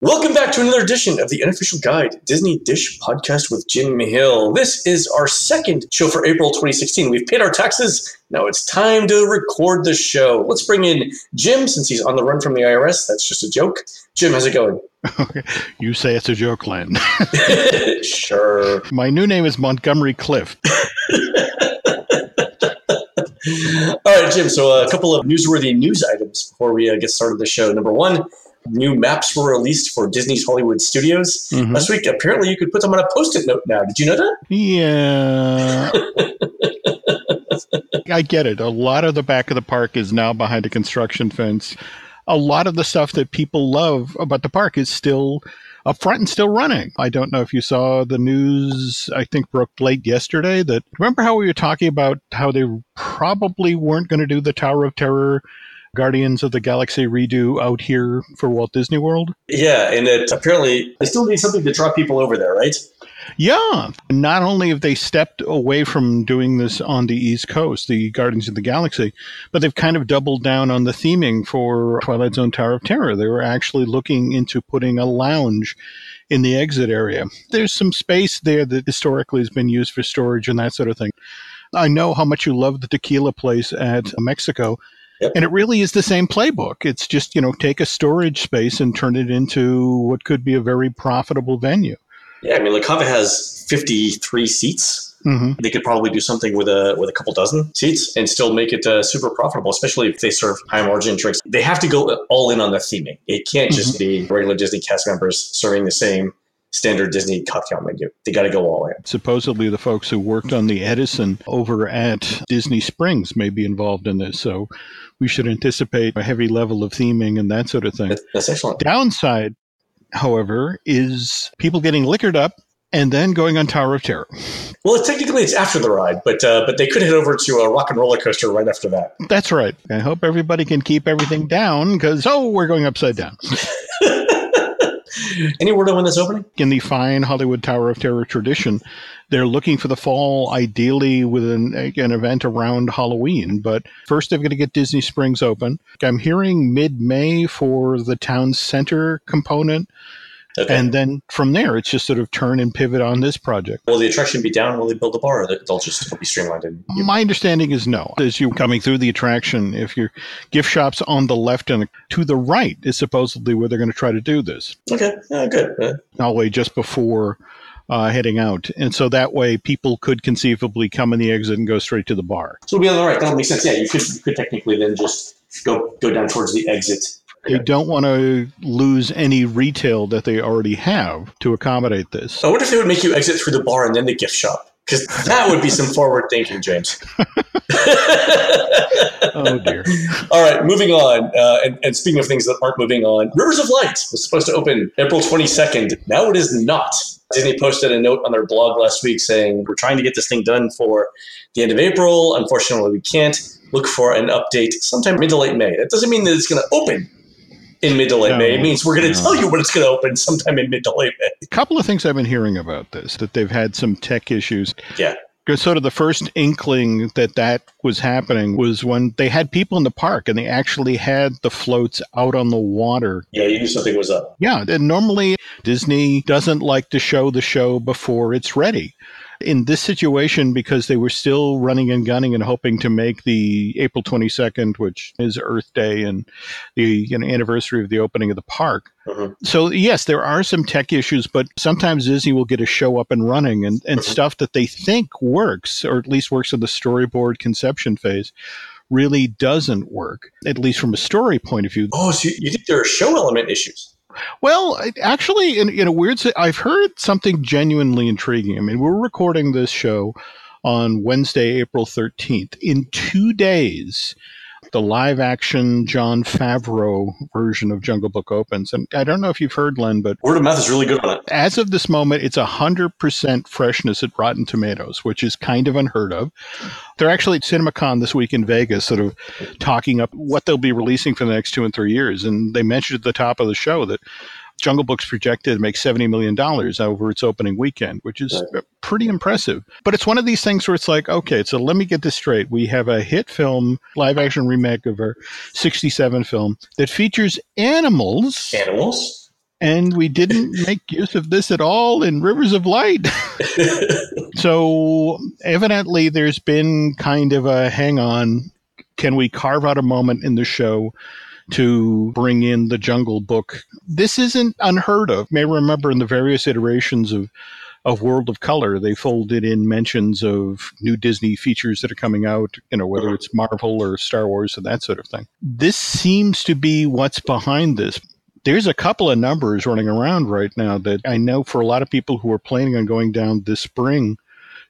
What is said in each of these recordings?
Welcome back to another edition of the unofficial guide Disney Dish podcast with Jim Hill. This is our second show for April 2016. We've paid our taxes. Now it's time to record the show. Let's bring in Jim since he's on the run from the IRS. That's just a joke. Jim, how's it going? You say it's a joke, Len. sure. My new name is Montgomery Clift. All right, Jim. So, a couple of newsworthy news items before we uh, get started the show. Number one, new maps were released for Disney's Hollywood Studios Mhm. last week. Apparently, you could put them on a post-it note now. Did you know that? Yeah. I get it. A lot of the back of the park is now behind a construction fence. A lot of the stuff that people love about the park is still up front and still running. I don't know if you saw the news, I think broke late yesterday that remember how we were talking about how they probably weren't going to do the Tower of Terror Guardians of the Galaxy redo out here for Walt Disney World? Yeah, and it apparently they still need something to draw people over there, right? Yeah. Not only have they stepped away from doing this on the East Coast, the Guardians of the Galaxy, but they've kind of doubled down on the theming for Twilight Zone Tower of Terror. They were actually looking into putting a lounge in the exit area. There's some space there that historically has been used for storage and that sort of thing. I know how much you love the tequila place at Mexico. Yep. And it really is the same playbook. It's just, you know, take a storage space and turn it into what could be a very profitable venue. Yeah, I mean, La Cava has 53 seats. hmm They could probably do something with a with a couple dozen seats and still make it uh, super profitable, especially if they serve high margin drinks. They have to go all in on the theming. It can't just be regular Disney cast members serving the same standard Disney cocktail menu. They got to go all in. supposedly the folks who worked on the Edison over at Disney Springs may be involved in this. So we should anticipate a heavy level of theming and that sort of thing. That- That's excellent. Downside, however, is people getting liquored up and then going on Tower of Terror. Well, it's, technically it's after the ride, but uh, but they could head over to a rock and roller coaster right after that. That's right. I hope everybody can keep everything down because, oh, we're going upside down. Any word on when that's opening? In the fine Hollywood Tower of Terror tradition, they're looking for the fall, ideally with an, an event around Halloween. But first, they've got to get Disney Springs open. I'm hearing mid May for the town center component. Okay. And then from there, it's just sort of turn and pivot on this project. will the attraction be down? Will they build a bar? Or they'll just be streamlined. And My understanding is no. As you're coming through the attraction, if your gift shop's on the left and to the right is supposedly where they're going to try to do this. okay, uh, good. Uh, all the way just before uh, heading out. And so that way people could conceivably come in the exit and go straight to the bar. so we'll be all right. That'll make sense. Yeah, you could you could technically then just go go down towards the exit. They don't want to lose any retail that they already have to accommodate this. I wonder if they would make you exit through the bar and then the gift shop. Because that would be some forward thinking, James. Oh, dear. All right, moving on. Uh, and, and speaking of things that aren't moving on, Rivers of Light was supposed to open April 22nd. Now it is not. Disney posted a note on their blog last week saying, We're trying to get this thing done for the end of April. Unfortunately, we can't. Look for an update sometime mid to late May. That doesn't mean that it's going to open in mid to late No, May. It means we're going to no. tell you when it's going to open sometime in mid to late May. A couple of things I've been hearing about this that they've had some tech issues. Yeah. Because sort of the first inkling that that was happening was when they had people in the park and they actually had the floats out on the water Yeah, you knew something was up. Yeah, and normally Disney doesn't like to show the show before it's ready. In this situation, because they were still running and gunning and hoping to make the April 22nd, which is Earth Day and the you know, anniversary of the opening of the park. Mhm. So, yes, there are some tech issues, but sometimes Disney will get a show up and running and, and Mhm. stuff that they think works, or at least works in the storyboard conception phase, really doesn't work, at least from a story point of view. Oh, so you think there are show element issues? Well, actually, in, in a weird, I've heard something genuinely intriguing. I mean, we're recording this show on Wednesday, April 13th. In two days, the live action Jon Favreau version of Jungle Book opens. And I don't know if you've heard, Len, but Word of mouth is really good on it. as of this moment, it's 100% freshness at Rotten Tomatoes, which is kind of unheard of. They're actually at CinemaCon this week in Vegas, sort of talking up what they'll be releasing for the next two and three years. And they mentioned at the top of the show that Jungle Book's projected to make $70 million over its opening weekend, which is pretty impressive. But it's one of these things where it's like, okay, so let me get this straight. We have a hit film, live action remake of our 67 film that features animals Animals. and we didn't make use of this at all in Rivers of Light. so evidently, there's been kind of a hang on. Can we carve out a moment in the show to bring in the Jungle Book? This isn't unheard of. You may remember in the various iterations of of World of Color, they folded in mentions of new Disney features that are coming out, you know, whether it's Marvel or Star Wars or that sort of thing. This seems to be what's behind this there's a couple of numbers running around right now that I know for a lot of people who are planning on going down this spring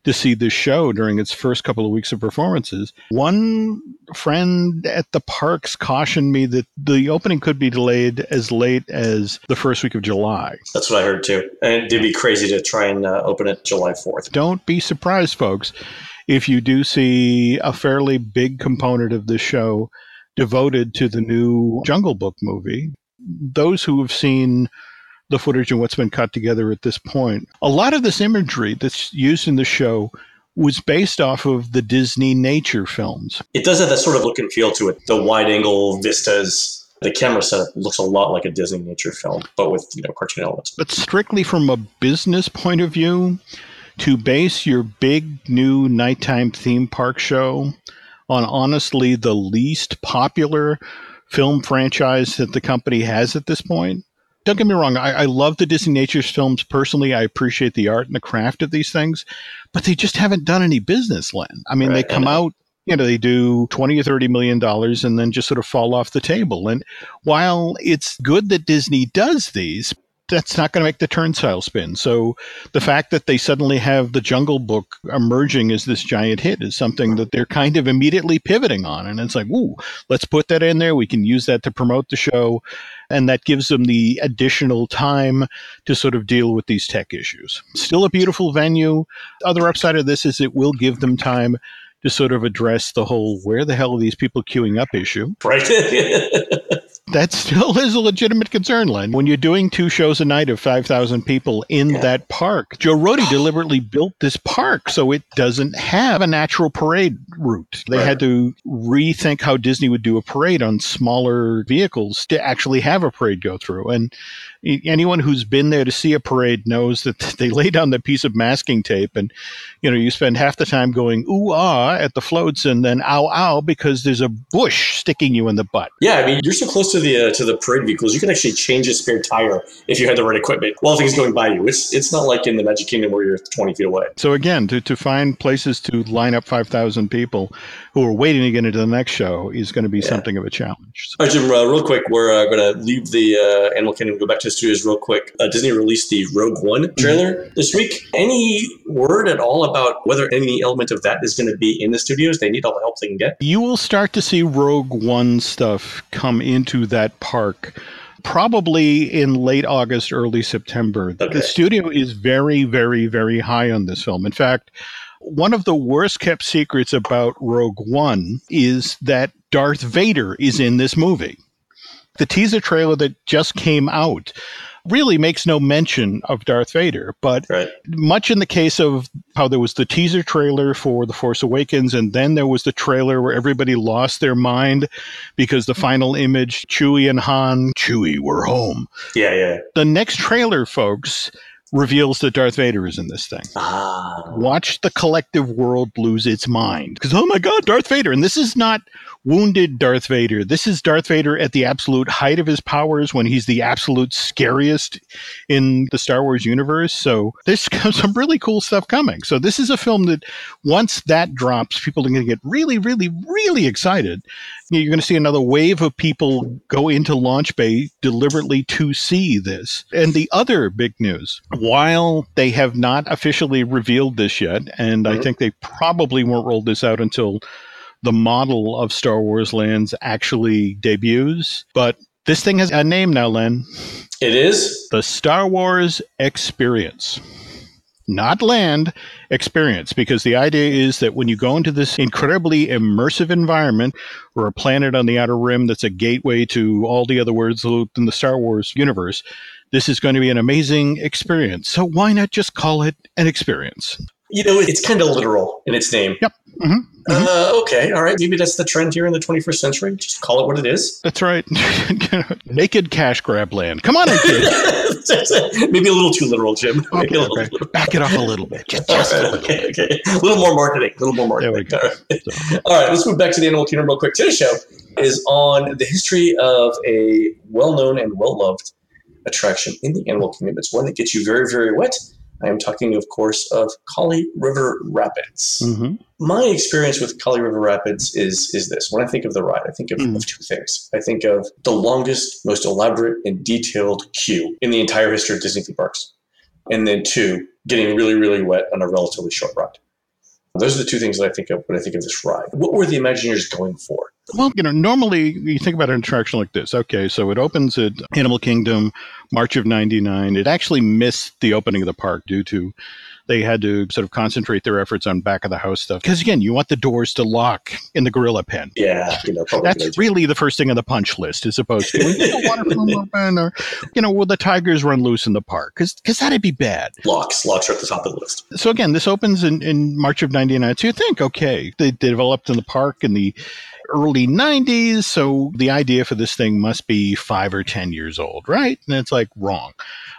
to see this show during its first couple of weeks of performances. One friend at the parks cautioned me that the opening could be delayed as late as the first week of July. That's what I heard too. And it'd be crazy to try and uh, open it July 4th. Don't be surprised, folks, if you do see a fairly big component of the show devoted to the new Jungle Book movie those who have seen the footage and what's been cut together at this point, a lot of this imagery that's used in the show was based off of the Disney nature films. It does have that sort of look and feel to it. The wide angle vistas, the camera setup looks a lot like a Disney nature film, but with you know cartoon elements. But strictly from a business point of view, to base your big new nighttime theme park show on honestly the least popular film franchise that the company has at this point. Don't get me wrong, I, I love the Disney Natures films personally. I appreciate the art and the craft of these things, but they just haven't done any business, Len. I mean, right. they come out you know they do 20 or 30 million dollars and then just sort of fall off the table and while it's good that disney does these that's not going to make the turnstile spin. So the fact that they suddenly have the Jungle Book emerging as this giant hit is something that they're kind of immediately pivoting on. And it's like, ooh, let's put that in there. We can use that to promote the show. And that gives them the additional time to sort of deal with these tech issues. Still a beautiful venue. Other upside of this is it will give them time to sort of address the whole where the hell are these people queuing up issue. Right. that still is a legitimate concern, Len. When you're doing two shows a night of 5,000 people in yeah. that park, Joe Rohde deliberately built this park so it doesn't have a natural parade route. They right. had to rethink how Disney would do a parade on smaller vehicles to actually have a parade go through. And anyone who's been there to see a parade knows that they lay down the piece of masking tape and you know you spend half the time going ooh ah at the floats and then ow ow because there's a bush sticking you in the butt. Yeah i mean you're so close to the uh, to the parade vehicles you can actually change a spare tire if you had the right equipment while things going by you. It's it's not like in the magic kingdom where you're 20 feet away. So again to, to find places to line up 5000 people who are waiting to get into the next show is going to be yeah. something of a challenge. All right jim uh, real quick we're uh, going to leave the uh, animal kingdom and go back to studios real quick. Uh, Disney released the Rogue One trailer mm-hmm. this week. Any word at all about whether any element of that is going to be in the studios? They need all the help they can get. You will start to see Rogue One stuff come into that park probably in late August, early September. Okay. The studio is very, very, very high on this film. In fact, one of the worst kept secrets about Rogue One is that Darth Vader is in this movie the teaser trailer that just came out really makes no mention of Darth Vader. But right. much in the case of how there was the teaser trailer for The Force Awakens, and then there was the trailer where everybody lost their mind because the final image, Chewie and Han, Chewie, we're home. Yeah, yeah. The next trailer, folks, reveals that Darth Vader is in this thing. Ah. Watch the collective world lose its mind. Because, oh my God, Darth Vader. And this is not wounded Darth Vader. This is Darth Vader at the absolute height of his powers when he's the absolute scariest in the Star Wars universe. So there's some really cool stuff coming. So this is a film that once that drops, people are going to get really, really, really excited. You're going to see another wave of people go into Launch Bay deliberately to see this. And the other big news, while they have not officially revealed this yet, and mm-hmm. I think they probably won't roll this out until the model of Star Wars lands actually debuts. But this thing has a name now, Len. It is? The Star Wars Experience. Not land, experience, because the idea is that when you go into this incredibly immersive environment or a planet on the outer rim that's a gateway to all the other worlds in the Star Wars universe, this is going to be an amazing experience. So why not just call it an experience? You know, it's kind of literal in its name. Yep. Mm-hmm. Uh, okay, all right. Maybe that's the trend here in the 21st century. Just call it what it is. That's right. Naked cash grab land. Come on, in, kid. Maybe a little too literal, Jim. Okay, Little, okay. Back it up a little bit. Just, just right, a little. okay, okay. A little more marketing. A little more marketing. There we go. All right. All right, let's move back to the Animal Kingdom real quick. Today's show is on the history of a well-known and well-loved attraction in the Animal Kingdom. It's one that gets you very, very wet. I am talking, of course, of Kali River Rapids. Mm-hmm. My experience with Kali River Rapids is is this. When I think of the ride, I think of, Mhm. of two things. I think of the longest, most elaborate, and detailed queue in the entire history of Disney theme parks. And then two, getting really, really wet on a relatively short ride. Those are the two things that I think of when I think of this ride. What were the Imagineers going for? Well, you know, normally you think about an attraction like this. Okay, so it opens at Animal Kingdom, March of 99. It actually missed the opening of the park due to they had to sort of concentrate their efforts on back of the house stuff. Because again, you want the doors to lock in the gorilla pen. Yeah, you know, That's really the first thing on the punch list, as opposed to will the water plume open or, you know, will the tigers run loose in the park? Because that'd be bad. locks. Locks are at the top of the list. So again, this opens in, in March of 99. So you think, okay, they developed in the park and the early 90s. So the idea for this thing must be five or 10 years old, right? And it's like wrong.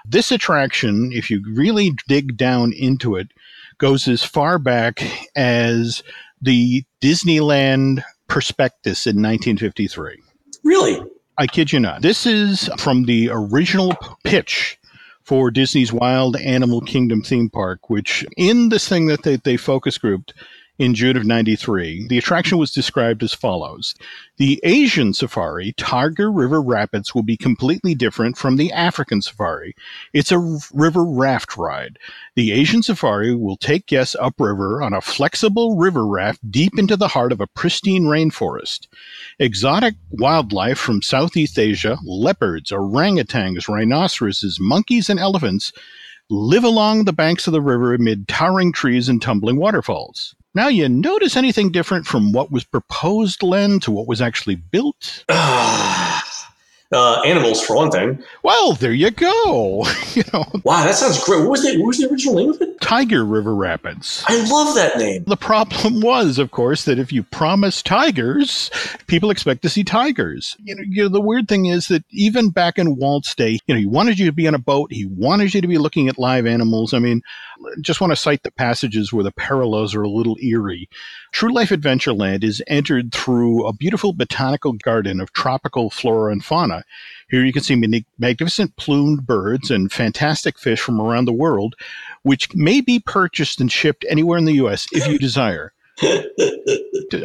This attraction, if you really dig down into it, goes as far back as the Disneyland prospectus in 1953. Really? I kid you not. This is from the original pitch for Disney's Wild Animal Kingdom theme park, which in this thing that they, they focus grouped in June of 93, the attraction was described as follows. The Asian safari, Tiger River Rapids, will be completely different from the African safari. It's a river raft ride. The Asian safari will take guests upriver on a flexible river raft deep into the heart of a pristine rainforest. Exotic wildlife from Southeast Asia, leopards, orangutans, rhinoceroses, monkeys, and elephants live along the banks of the river amid towering trees and tumbling waterfalls. Now, you notice anything different from what was proposed, Len, to what was actually built? uh, animals, for one thing. Well, there you go. you know, Wow, that sounds great. What was the, what was the original name of it? Tiger River Rapids. I love that name. The problem was, of course, that if you promise tigers, people expect to see tigers. You know, you know, the weird thing is that even back in Walt's day, you know, he wanted you to be on a boat. He wanted you to be looking at live animals. I mean, just want to cite the passages where the parallels are a little eerie. True Life Adventureland is entered through a beautiful botanical garden of tropical flora and fauna. Here you can see magnificent plumed birds and fantastic fish from around the world, which may be purchased and shipped anywhere in the U.S. if you desire.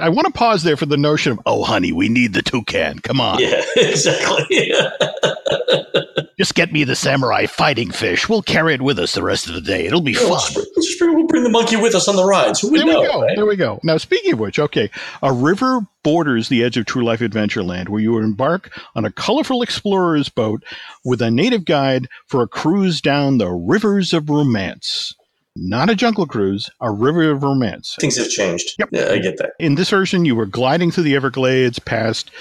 I want to pause there for the notion of, oh, honey, we need the toucan. Come on. Yeah, exactly. Just get me the samurai fighting fish. We'll carry it with us the rest of the day. It'll be Well, fun. let's, let's just bring, we'll bring the monkey with us on the rides. Who would There we go. right? There we go. Now, speaking of which, okay, a river borders the edge of True Life Adventureland, where you embark on a colorful explorer's boat with a native guide for a cruise down the rivers of romance. Not a jungle cruise, a river of romance. Things have changed. Yep. Yeah, I get that. In this version, you were gliding through the Everglades past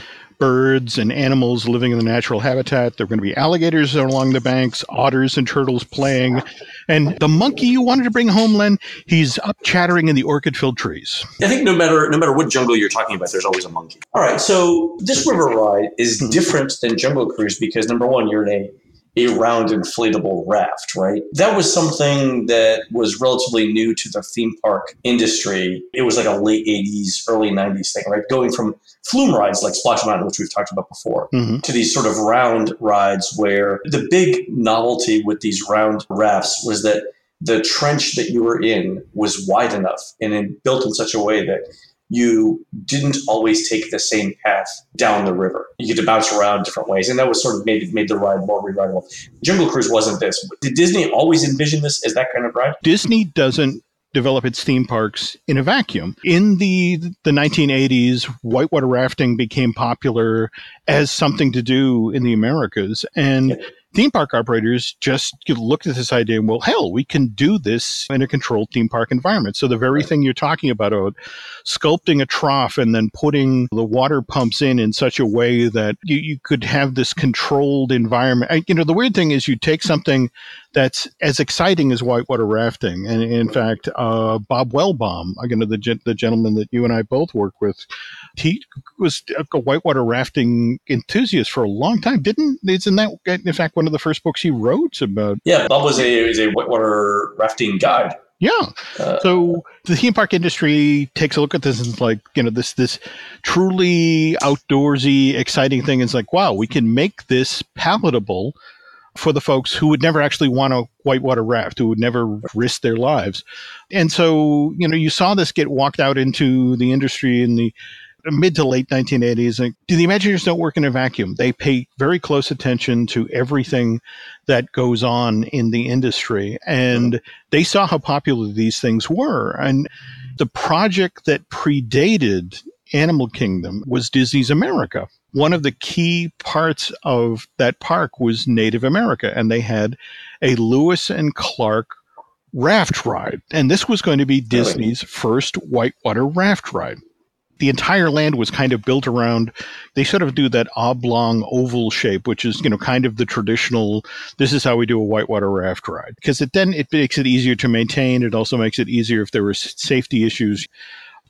birds and animals living in the natural habitat. There were going to be alligators along the banks, otters and turtles playing. And the monkey you wanted to bring home, Len, he's up chattering in the orchid filled trees. I think no matter no matter what jungle you're talking about, there's always a monkey. All right, so this river ride is Mhm. different than Jungle Cruise because number one, you're in a a round inflatable raft, right? That was something that was relatively new to the theme park industry. It was like a late 80s, early 90s thing, right? Going from flume rides like Splash Mountain, which we've talked about before, Mhm. to these sort of round rides where the big novelty with these round rafts was that the trench that you were in was wide enough and built in such a way that you didn't always take the same path down the river. You get to bounce around different ways, and that was sort of made made the ride more rerideable. Jungle Cruise wasn't this. Did Disney always envision this as that kind of ride? Disney doesn't develop its theme parks in a vacuum. In the the 1980s, whitewater rafting became popular as something to do in the Americas and Yeah. Theme park operators just looked at this idea and well hell we can do this in a controlled theme park environment so the very Right. thing you're talking about Ode, sculpting a trough and then putting the water pumps in in such a way that you, you could have this controlled environment I- you know the weird thing is you take something that's as exciting as whitewater rafting. And in fact, uh, Bob Wellbaum, again, the, the gentleman that you and I both work with, he was a whitewater rafting enthusiast for a long time. Didn't isn't that in fact one of the first books he wrote about? Yeah, Bob was a a whitewater rafting guide. Yeah. Uh, so the theme park industry takes a look at this and it's like, you know, this this truly outdoorsy, exciting thing is like, wow, we can make this palatable for the folks who would never actually want a whitewater raft, who would never risk their lives. And so, you know, you saw this get walked out into the industry in the mid to late 1980s. And the Imagineers don't work in a vacuum. They pay very close attention to everything that goes on in the industry. And they saw how popular these things were. And the project that predated Animal Kingdom was Disney's America. One of the key parts of that park was Native America, and they had a Lewis and Clark raft ride. And this was going to be Disney's first whitewater raft ride. The entire land was kind of built around they sort of do that oblong oval shape which is you know kind of the traditional this is how we do a whitewater raft ride. Because it then it makes it easier to maintain. It also makes it easier if there were safety issues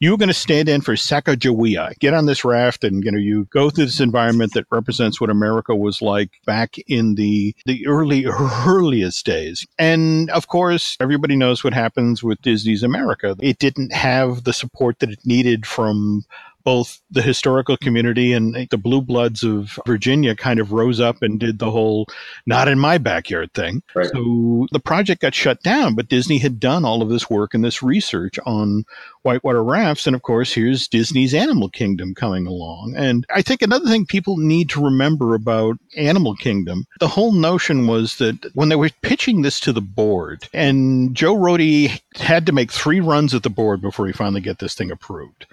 you are going to stand in for Sacagawea. Get on this raft and you know you go through this environment that represents what America was like back in the the early earliest days. And of course, everybody knows what happens with Disney's America. It didn't have the support that it needed from both the historical community and the blue bloods of Virginia kind of rose up and did the whole not in my backyard thing. Right. So the project got shut down, but Disney had done all of this work and this research on whitewater rafts. And of course, here's Disney's Animal Kingdom coming along. And I think another thing people need to remember about Animal Kingdom, the whole notion was that when they were pitching this to the board, and Joe Rohde had to make three runs at the board before he finally get this thing approved.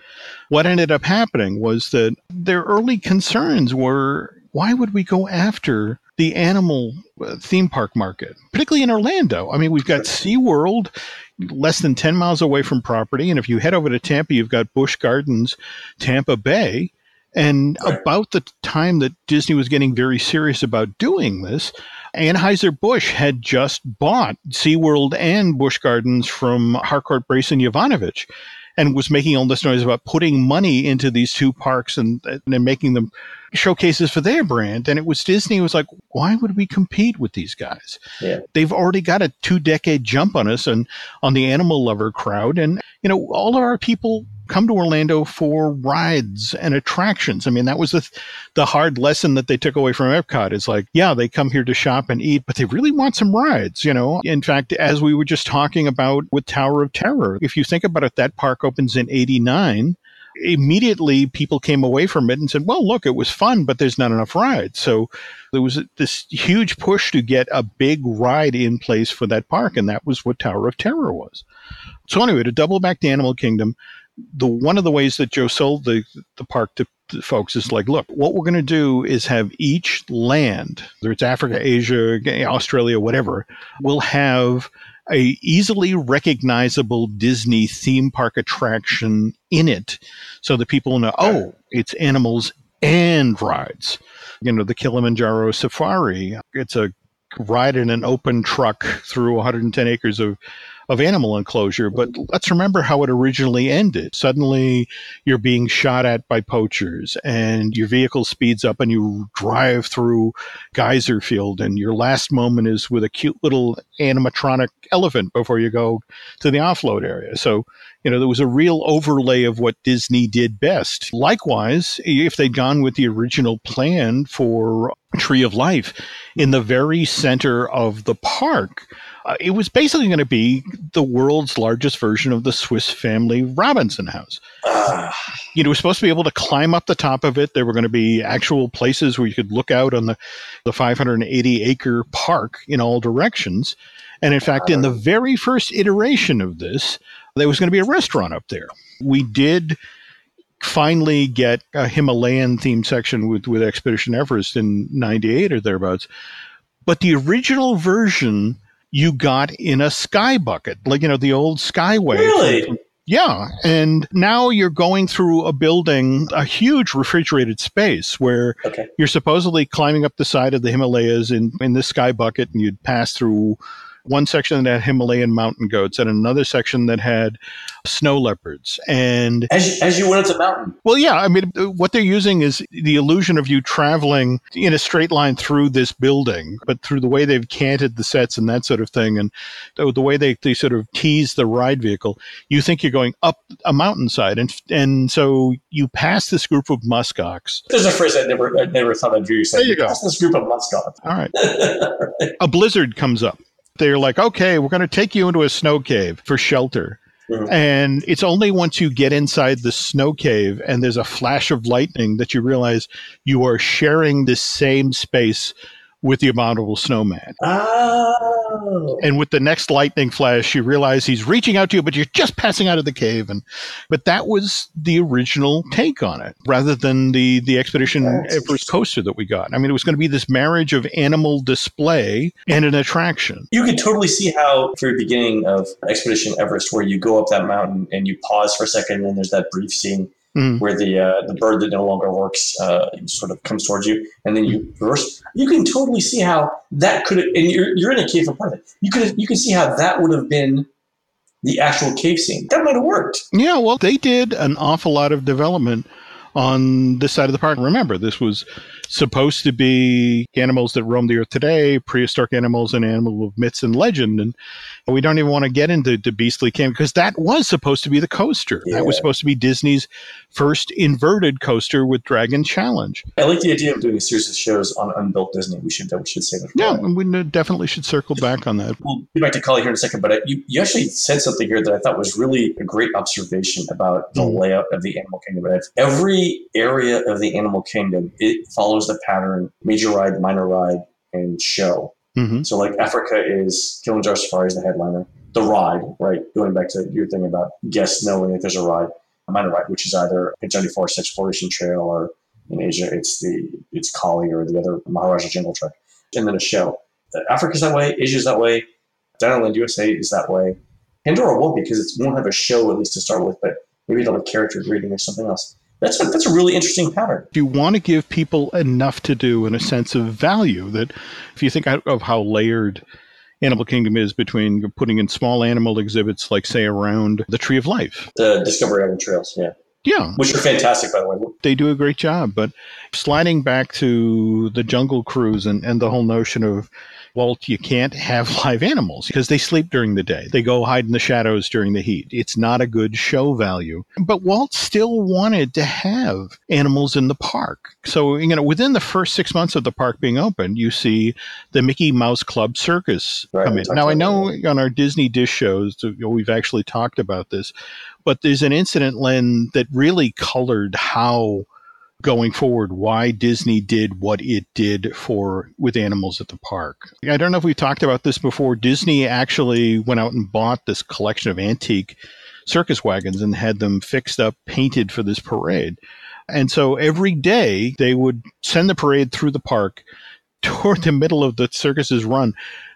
What ended up happening was that their early concerns were why would we go after the animal uh, theme park market, particularly in Orlando? I mean, we've got SeaWorld less than 10 miles away from property. And if you head over to Tampa, you've got Busch Gardens, Tampa Bay. And right. about the time that Disney was getting very serious about doing this, Anheuser-Busch had just bought SeaWorld and Busch Gardens from Harcourt Brace and Jovanovich and was making all this noise about putting money into these two parks and, and making them showcases for their brand. And it was Disney was like, why would we compete with these guys? Yeah. They've already got a two decade jump on us and on the animal lover crowd. And, you know, all of our people come to Orlando for rides and attractions. I mean, that was the the hard lesson that they took away from Epcot. Is like, yeah, they come here to shop and eat, but they really want some rides. You know, in fact, as we were just talking about with Tower of Terror, if you think about it, that park opens in '89 immediately people came away from it and said, well, look, it was fun, but there's not enough rides. So there was this huge push to get a big ride in place for that park. And that was what Tower of Terror was. So anyway, to double back to Animal Kingdom, the one of the ways that Joe sold the the park to, to folks is like, look, what we're going to do is have each land, whether it's Africa, Asia, Australia, whatever, will have a easily recognizable Disney theme park attraction in it, so that people know, oh, it's animals and rides. You know, the Kilimanjaro Safari. It's a ride in an open truck through 110 acres of of animal enclosure. But let's remember how it originally ended. Suddenly, you're being shot at by poachers, and your vehicle speeds up, and you drive through Geyser Field, and your last moment is with a cute little animatronic elephant before you go to the offload area. So, you know, there was a real overlay of what Disney did best. Likewise, if they'd gone with the original plan for Tree of Life in the very center of the park, uh, it was basically going to be the world's largest version of the Swiss Family Robinson House. Uh. You know, it was supposed to be able to climb up the top of it. There were going to be actual places where you could look out on the, the 580 acre park in all directions. And in fact, in the very first iteration of this, there was going to be a restaurant up there. We did finally get a Himalayan themed section with, with Expedition Everest in 98 or thereabouts. But the original version you got in a sky bucket, like, you know, the old Skyway. Really? Yeah. And now you're going through a building, a huge refrigerated space where Okay. you're supposedly climbing up the side of the Himalayas in, in this sky bucket, and you'd pass through one section that had Himalayan mountain goats and another section that had snow leopards. And As you, as you went up the mountain, well, yeah, I mean, what they're using is the illusion of you traveling in a straight line through this building, but through the way they've canted the sets and that sort of thing, and the, way they, they sort of tease the ride vehicle, you think you're going up a mountainside, and and so you pass this group of muskox. there's a phrase I never I never thought I'd hear you say. There you go. That's this group of muskox. All right, a blizzard comes up. They're like, okay, we're going to take you into a snow cave for shelter. And it's only once you get inside the snow cave and there's a flash of lightning that you realize you are sharing the same space with the abominable snowman. Oh. And with the next lightning flash, you realize he's reaching out to you, but you're just passing out of the cave. And but that was the original take on it, rather than the the expedition That's Everest coaster that we got. I mean, it was going to be this marriage of animal display and an attraction. You could totally see how, for the beginning of Expedition Everest, where you go up that mountain and you pause for a second, and there's that brief scene Mhm. where the uh, the bird that no longer works uh, sort of comes towards you, and then you reverse. You can totally see how that could and you're, you're in a cave for part of it. You could you can see how that would have been the actual cave scene. That might have worked. Yeah, well, they did an awful lot of development on this side of the park. Remember, this was supposed to be animals that roam the earth today, prehistoric animals and animal of myths and legend. And we don't even want to get into the Beastly Camp because that was supposed to be the coaster. That was supposed to be Disney's first inverted coaster with Dragon Challenge. I like the idea of doing a series of shows on unbuilt Disney. We should we should say that. Yeah, that. we definitely should circle back on that. We'll get back to Kali here in a second, but you, you actually said something here that I thought was really a great observation about the Mhm. layout of the animal kingdom. Every area of the animal kingdom, it follows the pattern major ride, minor ride, and show. hmm So, like Africa is Kilimanjaro Safari is the headliner. The ride, right? Going back to your thing about guests knowing that there's a ride, a minor ride, which is either a Journey Forest Exploration Trail or in Asia, it's the it's Kali or the other Maharaja Jungle Trek, and then a show. Africa's that way, Asia's that way, Dinoland USA is that way. Pandora won't because it won't have a show at least to start with, but maybe it'll have character greeting or something else. That's a, that's a really interesting pattern. you want to give people enough to do and a sense of value that if you think of how layered animal kingdom is between putting in small animal exhibits like say around the tree of life The Discovery Island trails, yeah, yeah which are fantastic by the way. they do a great job but sliding back to the jungle cruise and, and the whole notion of well you can't have live animals because they sleep during the day. They go hide in the shadows during the heat. It's not a good show value. But walt still wanted to have animals in the park. So you know within the first six months of the park being open you see the mickey mouse club circus Right, come in. now i know on our disney dish shows we've actually talked about this but there's an incident len that really colored how going forward why Disney did what it did for with animals at the park. I don't know if we talked about this before. Disney actually went out and bought this collection of antique circus wagons and had them fixed up, painted for this parade. And so every day they would send the parade through the park toward the middle of the circus's run.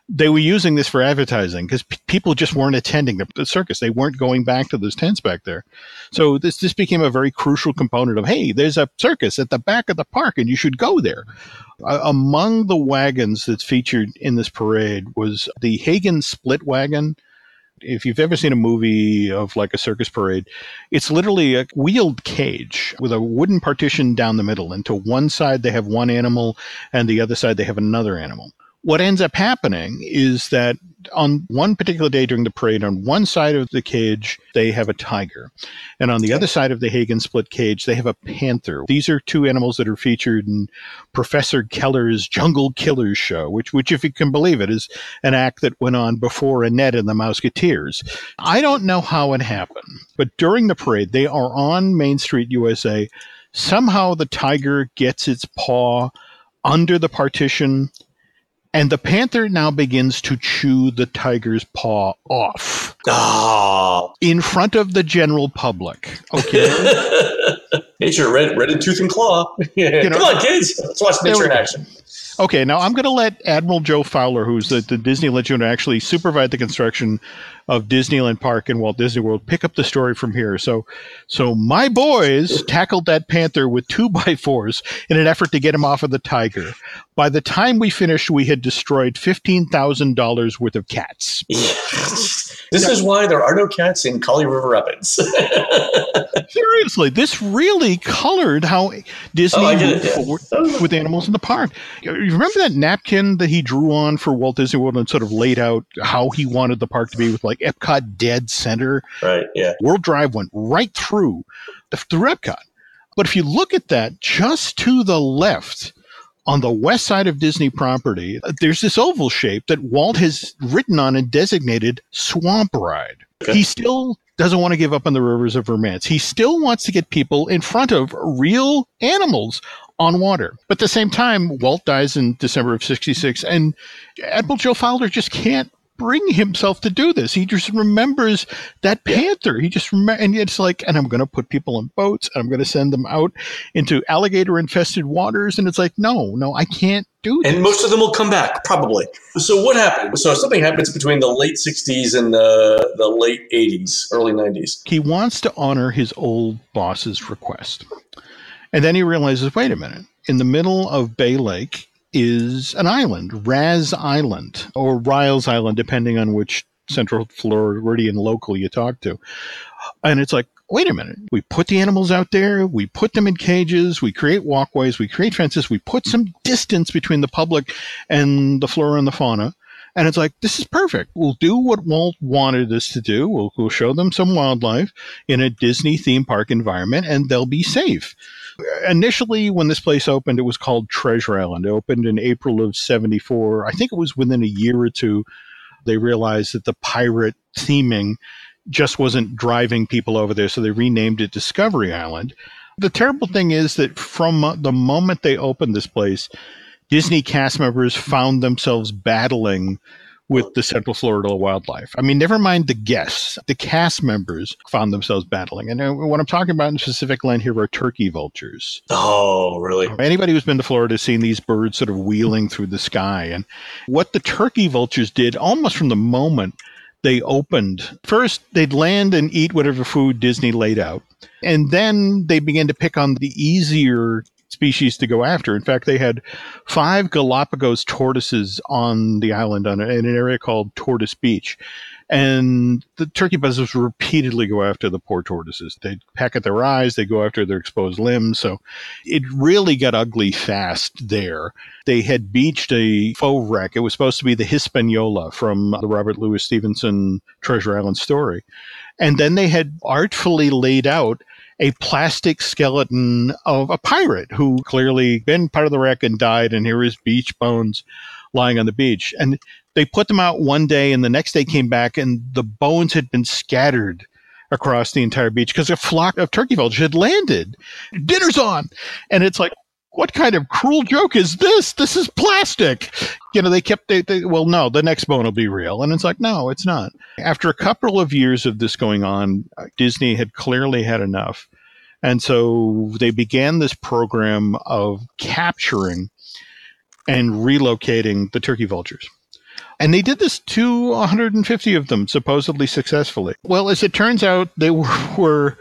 They were using this for advertising because p- people just weren't attending the, the circus. They weren't going back to those tents back there. So this this became a very crucial component of hey, there's a circus at the back of the park, and you should go there. Uh, among the wagons that's featured in this parade was the Hagen split wagon. If you've ever seen a movie of like a circus parade, it's literally a wheeled cage with a wooden partition down the middle. And to one side they have one animal, and the other side they have another animal. What ends up happening is that on one particular day during the parade, on one side of the cage, they have a tiger. And on the other side of the Hagen split cage, they have a panther. These are two animals that are featured in Professor Keller's Jungle Killers show, which, which, if you can believe it, is an act that went on before Annette and the Mouseketeers. I don't know how it happened, but during the parade, they are on Main Street, USA. Somehow the tiger gets its paw under the partition and the panther now begins to chew the tiger's paw off Ah, in front of the general public. Okay. nature, red, red tooth and claw. know- Come on, kids, let's watch nature in action. Okay, now I'm going to let Admiral Joe Fowler, who's the, the Disney legend, actually supervise the construction of Disneyland Park and Walt Disney World, pick up the story from here. So, so my boys tackled that panther with two by fours in an effort to get him off of the tiger. By the time we finished, we had destroyed fifteen thousand dollars worth of cats. this is why there are no cats in Kali River Rapids. Seriously, this really colored how Disney Oh, moved forward with animals in the park. You remember that napkin that he drew on for Walt Disney World and sort of laid out how he wanted the park to be with like Epcot dead center? right, yeah. World Drive went right through the, through Epcot. But if you look at that just to the left, on the west side of Disney property, uh, there's this oval shape that Walt has written on and designated Swamp Ride. Okay. He still doesn't want to give up on the rivers of romance. He still wants to get people in front of real animals on water. But at the same time, Walt dies in December of 66, and Admiral Joe Fowler just can't bring himself to do this. He just remembers that panther. He just remember, and it's like, and I'm going to put people in boats, and I'm going to send them out into alligator infested waters, and it's like, no, no, I can't do this. And most of them will come back, probably. So what happened? So something happens between the late 60s and the, the late 80s, early 90s. he wants to honor his old boss's request. And then he realizes, wait a minute, in the middle of Bay Lake is an island, Raz Island, or Riles Island, depending on which Central Floridian local you talk to. And it's like, wait a minute, we put the animals out there, we put them in cages, we create walkways, we create fences, we put some distance between the public and the flora and the fauna. And it's like, this is perfect. We'll do what Walt wanted us to do. We'll, we'll show them some wildlife in a Disney theme park environment and they'll be safe. Initially, when this place opened, it was called Treasure Island. It opened in April of 74. I think it was within a year or two, they realized that the pirate theming just wasn't driving people over there. So they renamed it Discovery Island. The terrible thing is that from the moment they opened this place, Disney cast members found themselves battling with the Central Florida wildlife. I mean, never mind the guests, the cast members found themselves battling. And uh, what I'm talking about in specific land here are turkey vultures. Oh, really? Anybody who's been to Florida has seen these birds sort of wheeling through the sky. And what the turkey vultures did almost from the moment they opened, first they'd land and eat whatever food Disney laid out. And then they began to pick on the easier species to go after. In fact, they had five Galapagos tortoises on the island on in an area called Tortoise Beach. And the turkey buzzards repeatedly go after the poor tortoises. They peck at their eyes, they go after their exposed limbs. So it really got ugly fast there. They had beached a faux wreck. It was supposed to be the Hispaniola from the Robert Louis Stevenson Treasure Island story. And then they had artfully laid out a plastic skeleton of a pirate who clearly been part of the wreck and died, and here is beach bones lying on the beach. And they put them out one day, and the next day came back, and the bones had been scattered across the entire beach because a flock of turkey vultures had landed. Dinner's on, and it's like. What kind of cruel joke is this? This is plastic. You know, they kept, they, they, well, no, the next bone will be real. And it's like, no, it's not. After a couple of years of this going on, Disney had clearly had enough. And so they began this program of capturing and relocating the turkey vultures. And they did this to 150 of them, supposedly successfully. Well, as it turns out, they were, were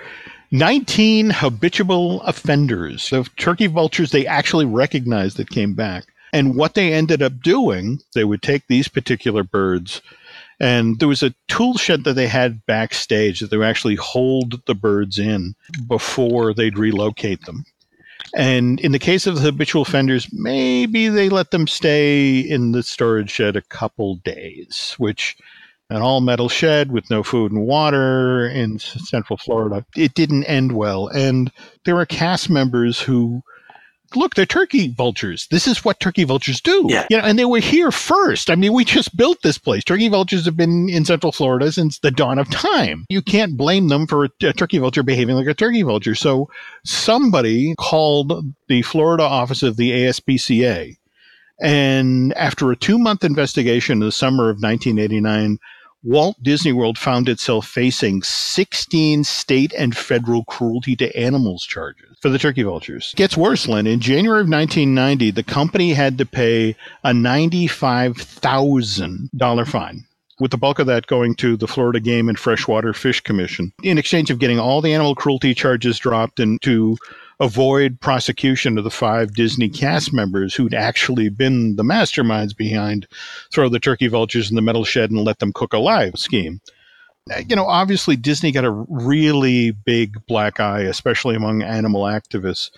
19 habitual offenders. The turkey vultures they actually recognized that came back. And what they ended up doing, they would take these particular birds and there was a tool shed that they had backstage that they would actually hold the birds in before they'd relocate them. And in the case of the habitual offenders, maybe they let them stay in the storage shed a couple days, which an all metal shed with no food and water in central Florida, it didn't end well. And there were cast members who look, they're turkey vultures. This is what turkey vultures do. Yeah. You know, and they were here first. I mean, we just built this place. Turkey vultures have been in Central Florida since the dawn of time. You can't blame them for a, a turkey vulture behaving like a turkey vulture. So somebody called the Florida office of the ASPCA. And after a two month investigation in the summer of 1989, Walt Disney World found itself facing 16 state and federal cruelty to animals charges for the turkey vultures. It gets worse, Len. In January of 1990, the company had to pay a $95,000 fine with the bulk of that going to the Florida Game and Freshwater Fish Commission in exchange of getting all the animal cruelty charges dropped and to avoid prosecution of the five Disney cast members who'd actually been the masterminds behind throw the turkey vultures in the metal shed and let them cook alive scheme. Uh, you know, obviously Disney got a really big black eye, especially among animal activists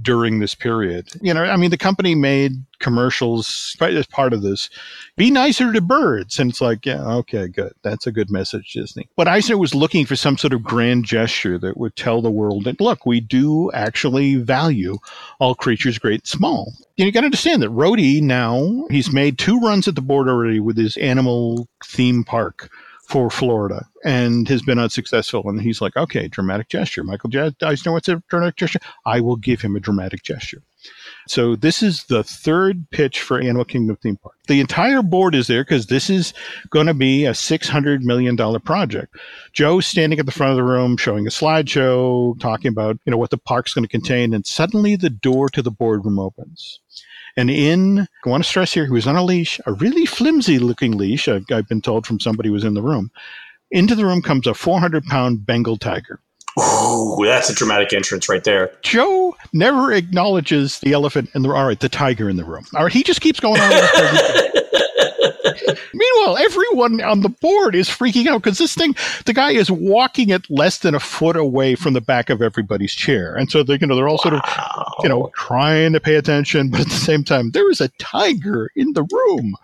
during this period. You know, I mean, the company made commercials as part of this. Be nicer to birds. And it's like, yeah, okay, good. That's a good message, Disney. But Eisner was looking for some sort of grand gesture that would tell the world that, look, we do actually value all creatures, great and small. And you got to understand that Rohde now, he's made two runs at the board already with his animal theme park for Florida and has been unsuccessful. And he's like, okay, dramatic gesture. Michael Eisner what's a dramatic gesture. I will give him a dramatic gesture. So this is the third pitch for Animal Kingdom theme park. The entire board is there because this is going to be a $600 million project. Joe's standing at the front of the room showing a slideshow, talking about, you know, what the park's going to contain. And suddenly the door to the boardroom opens. And in, I want to stress here, he was on a leash, a really flimsy looking leash, I've, I've been told from somebody who was in the room. Into the room comes a 400 pound Bengal tiger. Ooh, that's a dramatic entrance right there. Joe never acknowledges the elephant in the room. all right, the tiger in the room. All right, he just keeps going on. Meanwhile, everyone on the board is freaking out because this thing, the guy is walking at less than a foot away from the back of everybody's chair, and so they, you know, they're all sort of, you know, trying to pay attention, but at the same time, there is a tiger in the room.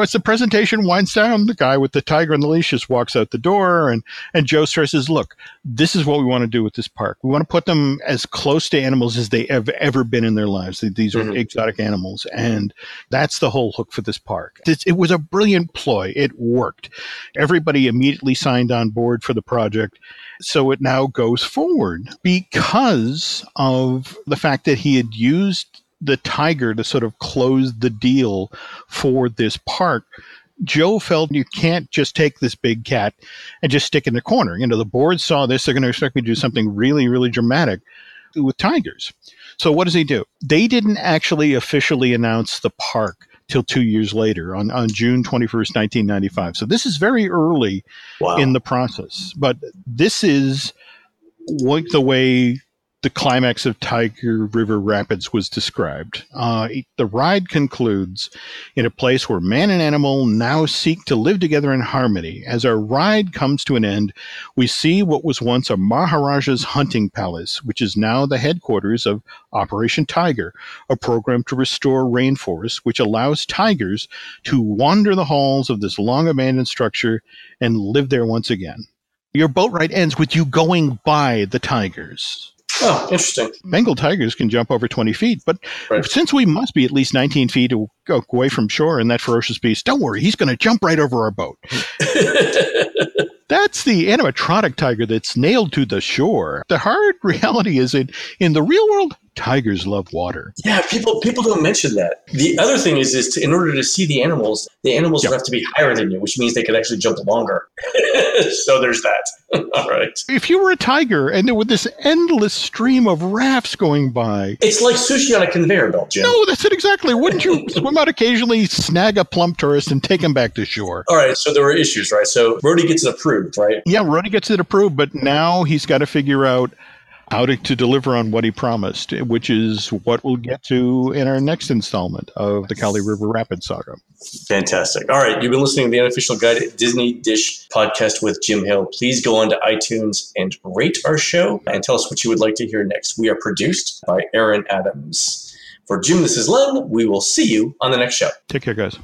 As the presentation winds down, the guy with the tiger on the leash just walks out the door, and and Joe stresses, "Look, this is what we want to do with this park. We want to put them as close to animals as they have ever been in their lives. These are mm-hmm. exotic animals, and that's the whole hook for this park. It, it was a brilliant ploy. It worked. Everybody immediately signed on board for the project. So it now goes forward because of the fact that he had used the tiger to sort of close the deal for this park. Joe felt you can't just take this big cat and just stick in the corner. You know, the board saw this, they're going to expect me to do something really, really dramatic with tigers. So what does he do? They didn't actually officially announce the park till two years later on, on June 21st, 1995. So this is very early wow. in the process. But this is like the way the climax of Tiger River Rapids was described. Uh, the ride concludes in a place where man and animal now seek to live together in harmony. As our ride comes to an end, we see what was once a Maharaja's hunting palace, which is now the headquarters of Operation Tiger, a program to restore rainforests, which allows tigers to wander the halls of this long abandoned structure and live there once again. Your boat ride ends with you going by the tigers. Oh, interesting. Bengal tigers can jump over 20 feet, but right. since we must be at least 19 feet away from shore and that ferocious beast, don't worry, he's going to jump right over our boat. That's the animatronic tiger that's nailed to the shore. The hard reality is in, in the real world, tigers love water. Yeah, people people don't mention that. The other thing is is to, in order to see the animals, the animals yep. have to be higher than you, which means they could actually jump longer. so there's that. All right. If you were a tiger and there were this endless stream of rafts going by, it's like sushi on a conveyor belt, Jim. No, that's it exactly. Wouldn't you swim out occasionally, snag a plump tourist, and take him back to shore? All right. So there were issues, right? So Rohde gets it approved, right? Yeah, Rohde gets it approved, but now he's got to figure out how to, to deliver on what he promised, which is what we'll get to in our next installment of the Kali River Rapids saga. Fantastic. All right. You've been listening to the unofficial guide Disney Dish podcast with Jim Hill. Please go on to iTunes and rate our show and tell us what you would like to hear next. We are produced by Aaron Adams. For Jim, this is Len. We will see you on the next show. Take care, guys.